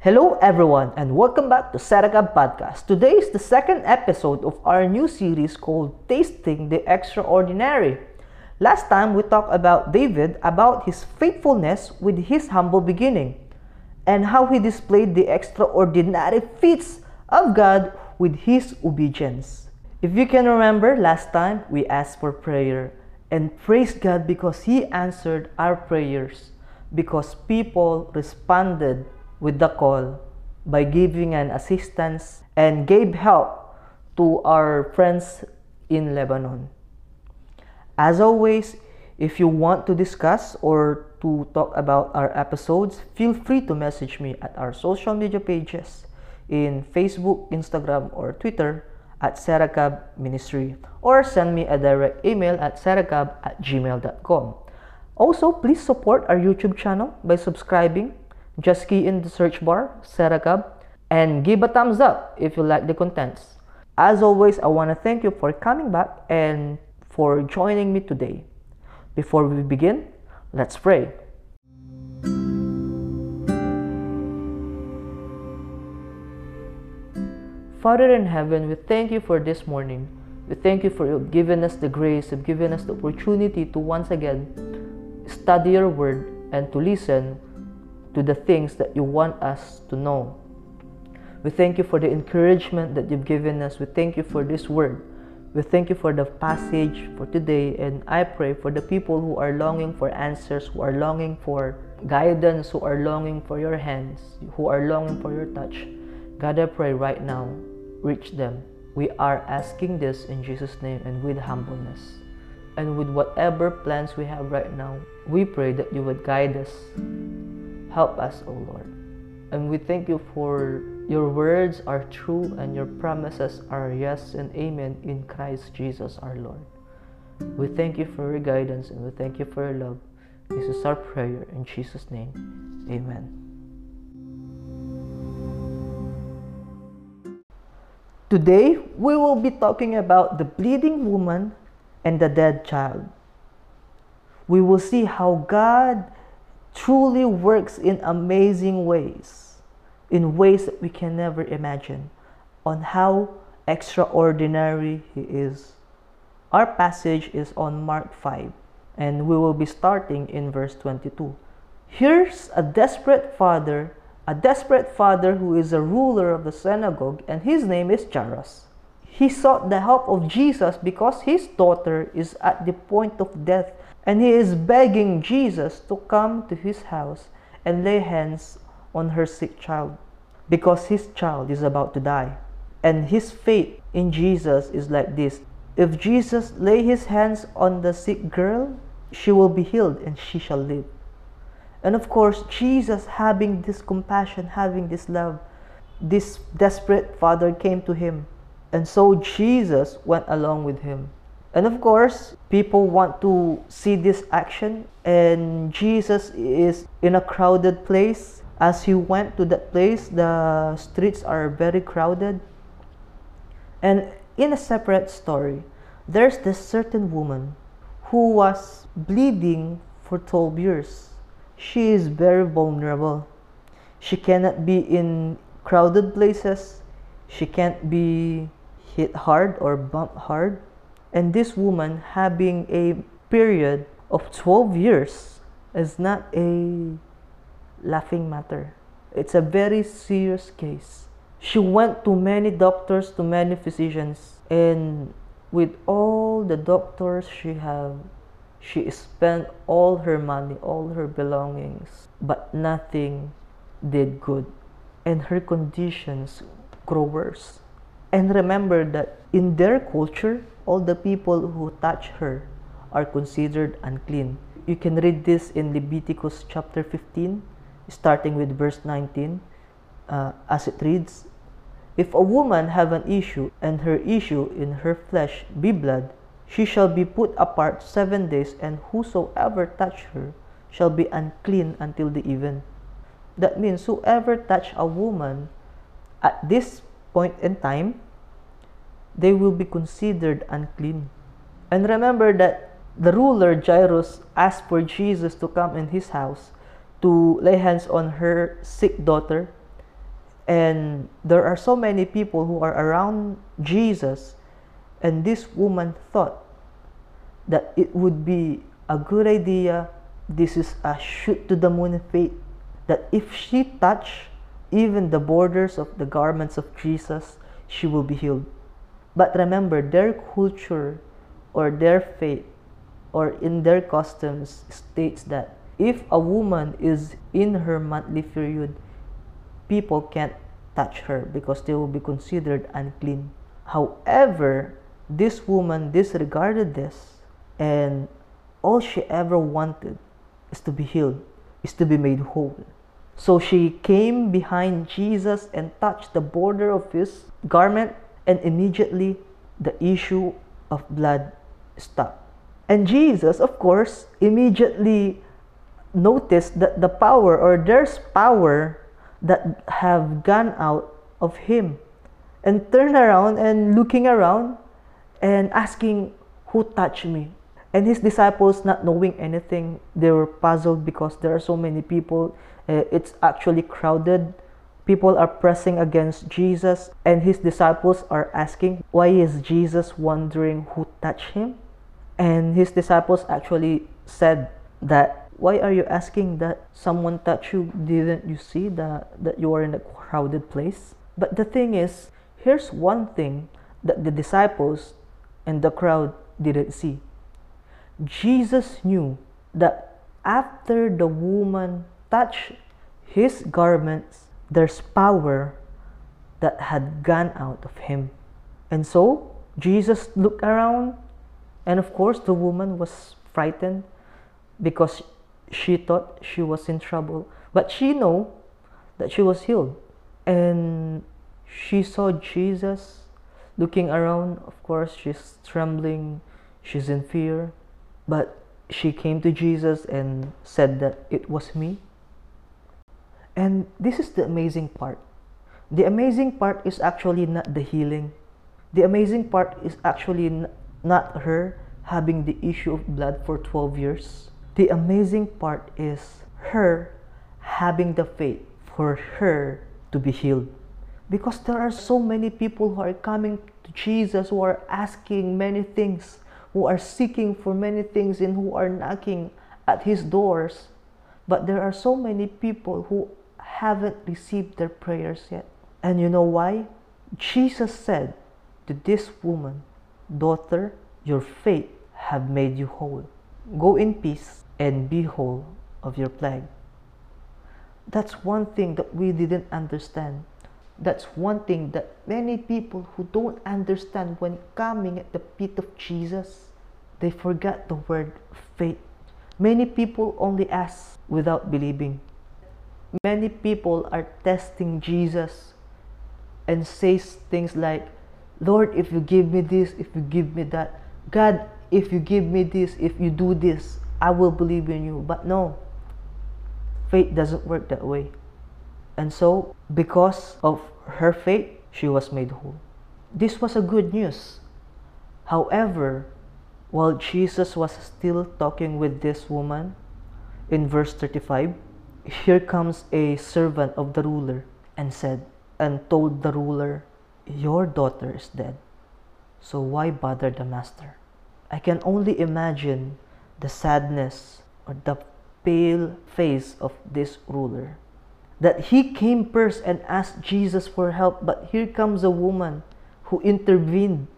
Hello, everyone, and welcome back to Seracab Podcast. Today is the second episode of our new series called Tasting the Extraordinary. Last time we talked about David, about his faithfulness with his humble beginning, and how he displayed the extraordinary feats of God with his obedience. If you can remember, last time we asked for prayer and praised God because He answered our prayers, because people responded with the call by giving an assistance and gave help to our friends in Lebanon. As always, if you want to discuss or to talk about our episodes, feel free to message me at our social media pages in Facebook, Instagram, or Twitter at Seracab Ministry or send me a direct email at seracab at gmail.com. Also, please support our YouTube channel by subscribing. Just key in the search bar, Seracab, and give a thumbs up if you like the contents. As always, I want to thank you for coming back and for joining me today. Before we begin, let's pray. Father in heaven, we thank you for this morning. We thank you for giving us the grace, of giving us the opportunity to once again study your word and to listen to the things that you want us to know. We thank you for the encouragement that you've given us. We thank you for this word. We thank you for the passage for today. And I pray for the people who are longing for answers, who are longing for guidance, who are longing for your hands, who are longing for your touch. God, I pray right now reach them. We are asking this in Jesus' name and with humbleness. And with whatever plans we have right now, we pray that you would guide us. Help us, O Lord. And we thank you for your words are true and your promises are yes and amen in Christ Jesus our Lord. We thank you for your guidance and we thank you for your love. This is our prayer in Jesus' name. Amen. Today, we will be talking about the bleeding woman and the dead child. We will see how God truly works in amazing ways, in ways that we can never imagine, on how extraordinary He is. Our passage is on Mark 5, and we will be starting in verse 22. Here's a desperate father a desperate father who is a ruler of the synagogue, and his name is Jairus. He sought the help of Jesus because his daughter is at the point of death, and he is begging Jesus to come to his house and lay hands on her sick child because his child is about to die. And his faith in Jesus is like this if Jesus lay his hands on the sick girl, she will be healed and she shall live. And of course, Jesus having this compassion, having this love, this desperate father came to him. And so Jesus went along with him. And of course, people want to see this action, and Jesus is in a crowded place. As he went to that place, the streets are very crowded. And in a separate story, there's this certain woman who was bleeding for 12 years she is very vulnerable. She cannot be in crowded places. She can't be hit hard or bump hard. And this woman having a period of 12 years is not a laughing matter. It's a very serious case. She went to many doctors, to many physicians, and with all the doctors she have she spent all her money, all her belongings, but nothing did good. And her conditions grow worse. And remember that in their culture, all the people who touch her are considered unclean. You can read this in Leviticus chapter 15, starting with verse 19, uh, as it reads If a woman have an issue, and her issue in her flesh be blood, she shall be put apart seven days, and whosoever touch her shall be unclean until the even. That means whoever touch a woman at this point in time, they will be considered unclean. And remember that the ruler Jairus asked for Jesus to come in his house to lay hands on her sick daughter. And there are so many people who are around Jesus, and this woman thought that it would be a good idea. This is a shoot to the moon faith that if she touch even the borders of the garments of Jesus, she will be healed. But remember, their culture or their faith or in their customs states that if a woman is in her monthly period, people can't touch her because they will be considered unclean. However, this woman disregarded this and all she ever wanted is to be healed, is to be made whole. So she came behind Jesus and touched the border of his garment, and immediately the issue of blood stopped. And Jesus, of course, immediately noticed that the power or there's power that have gone out of him and turned around and looking around and asking who touched me and his disciples not knowing anything they were puzzled because there are so many people. Uh, it's actually crowded. People are pressing against jesus and his disciples are asking why is jesus wondering who touched him? And his disciples actually said that why are you asking that someone touch you? Didn't you see that that you are in a crowded place? But the thing is here's one thing that the disciples and the crowd didn't see Jesus knew that after the woman touched his garments, there's power that had gone out of him. And so Jesus looked around, and of course, the woman was frightened because she thought she was in trouble. But she knew that she was healed. And she saw Jesus looking around. Of course, she's trembling, she's in fear. But she came to Jesus and said that it was me. And this is the amazing part. The amazing part is actually not the healing. The amazing part is actually not her having the issue of blood for 12 years. The amazing part is her having the faith for her to be healed. Because there are so many people who are coming to Jesus who are asking many things who are seeking for many things and who are knocking at his doors. But there are so many people who haven't received their prayers yet. And you know why? Jesus said to this woman, Daughter, your faith have made you whole. Go in peace and be whole of your plague. That's one thing that we didn't understand that's one thing that many people who don't understand when coming at the feet of Jesus, they forget the word faith. Many people only ask without believing. Many people are testing Jesus and says things like, Lord, if you give me this, if you give me that, God, if you give me this, if you do this, I will believe in you. But no, faith doesn't work that way. And so, because of her faith, she was made whole. This was a good news. However, while Jesus was still talking with this woman, in verse 35, here comes a servant of the ruler and said, and told the ruler, Your daughter is dead. So why bother the master? I can only imagine the sadness or the pale face of this ruler that he came first and asked Jesus for help, but here comes a woman who intervened.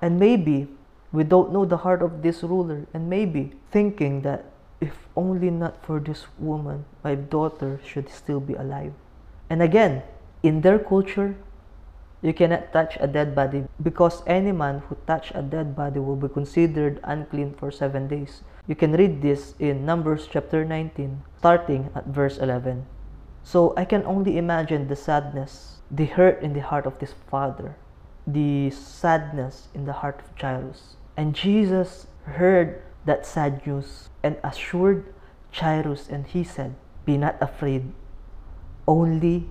And maybe we don't know the heart of this ruler, and maybe thinking that if only not for this woman, my daughter should still be alive. And again, in their culture, you cannot touch a dead body because any man who touch a dead body will be considered unclean for seven days. You can read this in Numbers chapter 19, starting at verse 11. So I can only imagine the sadness, the hurt in the heart of this father, the sadness in the heart of Jairus. And Jesus heard that sad news and assured Jairus, and he said, Be not afraid, only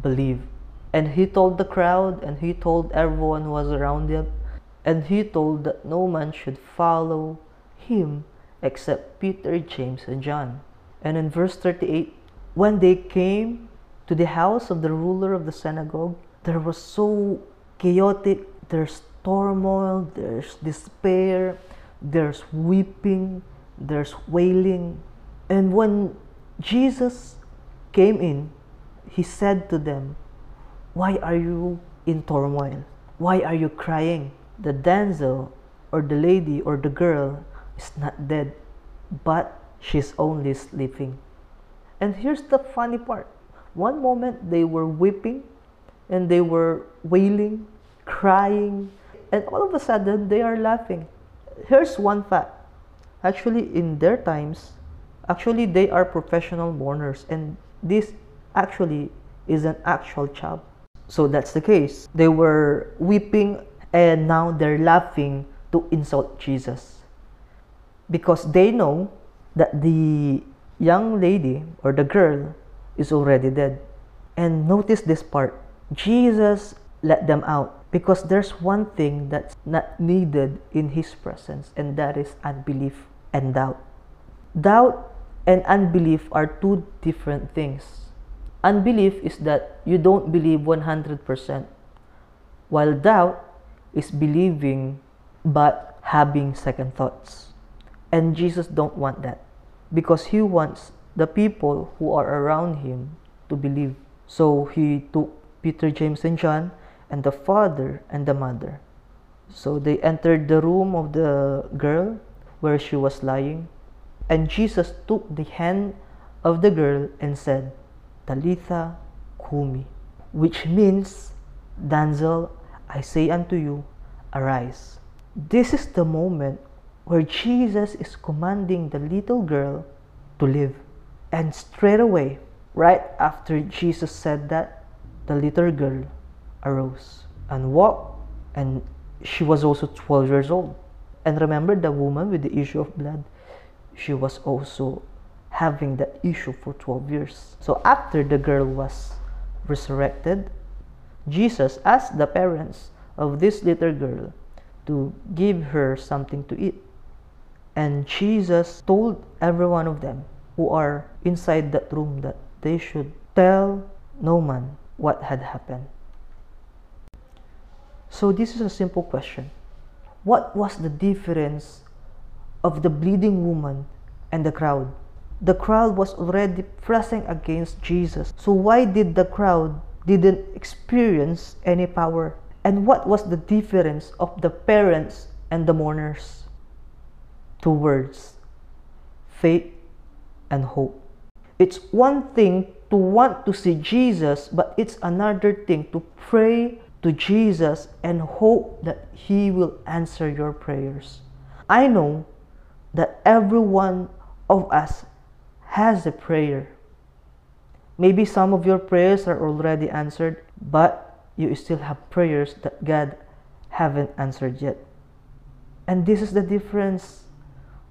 believe. And he told the crowd, and he told everyone who was around him, and he told that no man should follow him except Peter, James, and John. And in verse 38, when they came to the house of the ruler of the synagogue, there was so chaotic. There's turmoil, there's despair, there's weeping, there's wailing. And when Jesus came in, he said to them, Why are you in turmoil? Why are you crying? The damsel or the lady or the girl is not dead, but she's only sleeping. And here's the funny part one moment they were weeping and they were wailing, crying, and all of a sudden they are laughing. Here's one fact actually, in their times, actually, they are professional mourners, and this actually is an actual child. So that's the case. They were weeping and now they're laughing to insult Jesus because they know that the young lady or the girl is already dead. And notice this part Jesus let them out because there's one thing that's not needed in His presence, and that is unbelief and doubt. Doubt and unbelief are two different things. Unbelief is that you don't believe 100%, while doubt is believing but having second thoughts. And Jesus don't want that because he wants the people who are around him to believe. So he took Peter, James, and John and the father and the mother. So they entered the room of the girl where she was lying. And Jesus took the hand of the girl and said, Talitha kumi, which means, Damsel, I say unto you, arise. This is the moment where Jesus is commanding the little girl to live. And straight away, right after Jesus said that, the little girl arose and walked, and she was also 12 years old. And remember the woman with the issue of blood? She was also having that issue for 12 years. So after the girl was resurrected, Jesus asked the parents of this little girl to give her something to eat. And Jesus told every one of them who are inside that room that they should tell no man what had happened. So, this is a simple question What was the difference of the bleeding woman and the crowd? The crowd was already pressing against Jesus. So, why did the crowd didn't experience any power? And what was the difference of the parents and the mourners? Two words faith and hope. It's one thing to want to see Jesus, but it's another thing to pray to Jesus and hope that He will answer your prayers. I know that every one of us has a prayer. Maybe some of your prayers are already answered, but you still have prayers that God haven't answered yet. And this is the difference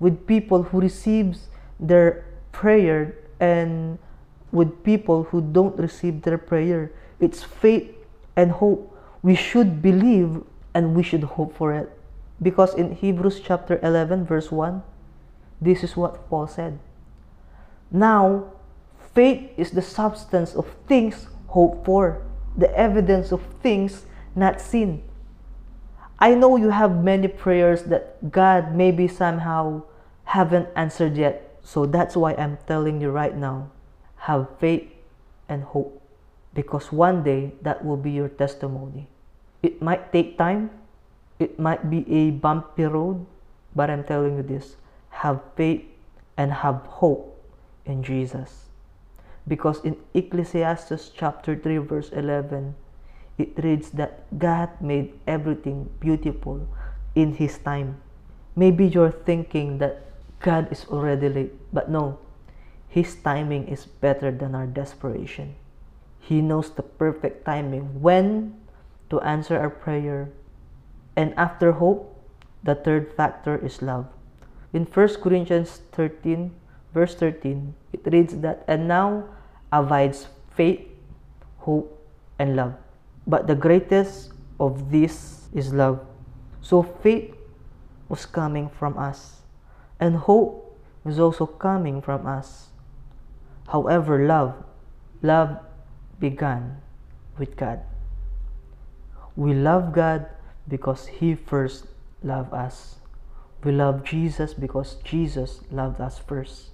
with people who receives their prayer and with people who don't receive their prayer. It's faith and hope we should believe and we should hope for it. Because in Hebrews chapter 11, verse 1, this is what Paul said. Now, faith is the substance of things hoped for, the evidence of things not seen. I know you have many prayers that God maybe somehow haven't answered yet. So that's why I'm telling you right now have faith and hope because one day that will be your testimony. It might take time, it might be a bumpy road, but I'm telling you this have faith and have hope in Jesus. Because in Ecclesiastes chapter 3, verse 11, it reads that God made everything beautiful in His time. Maybe you're thinking that God is already late, but no, His timing is better than our desperation. He knows the perfect timing when to answer our prayer. And after hope, the third factor is love. In 1 Corinthians 13, verse 13, it reads that, And now abides faith, hope, and love. But the greatest of these is love. So faith was coming from us, and hope is also coming from us. However, love, love began with God. We love God because He first loved us. We love Jesus because Jesus loved us first.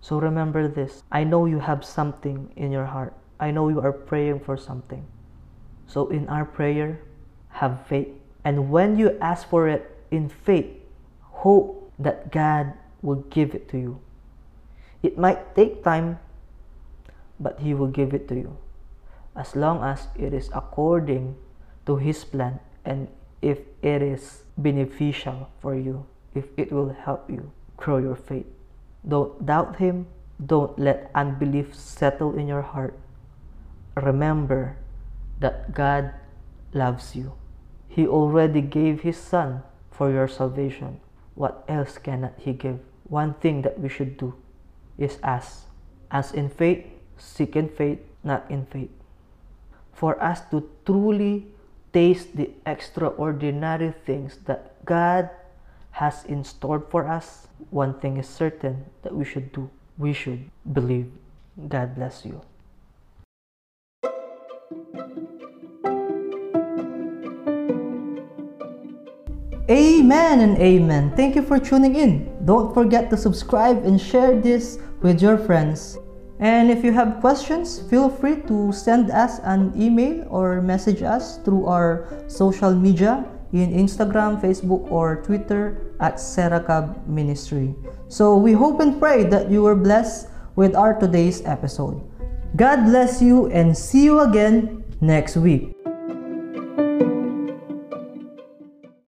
So remember this. I know you have something in your heart. I know you are praying for something. So in our prayer, have faith. And when you ask for it in faith, hope that God will give it to you. It might take time, but He will give it to you. As long as it is according to His plan and if it is beneficial for you, if it will help you grow your faith. Don't doubt Him. Don't let unbelief settle in your heart. Remember that God loves you. He already gave His Son for your salvation. What else cannot He give? One thing that we should do is ask. As in faith, seek in faith, not in faith. For us to truly taste the extraordinary things that God has in store for us, one thing is certain that we should do. We should believe. God bless you. Amen and amen. Thank you for tuning in. Don't forget to subscribe and share this with your friends. And if you have questions, feel free to send us an email or message us through our social media in Instagram, Facebook, or Twitter at Seracab Ministry. So we hope and pray that you were blessed with our today's episode. God bless you and see you again next week.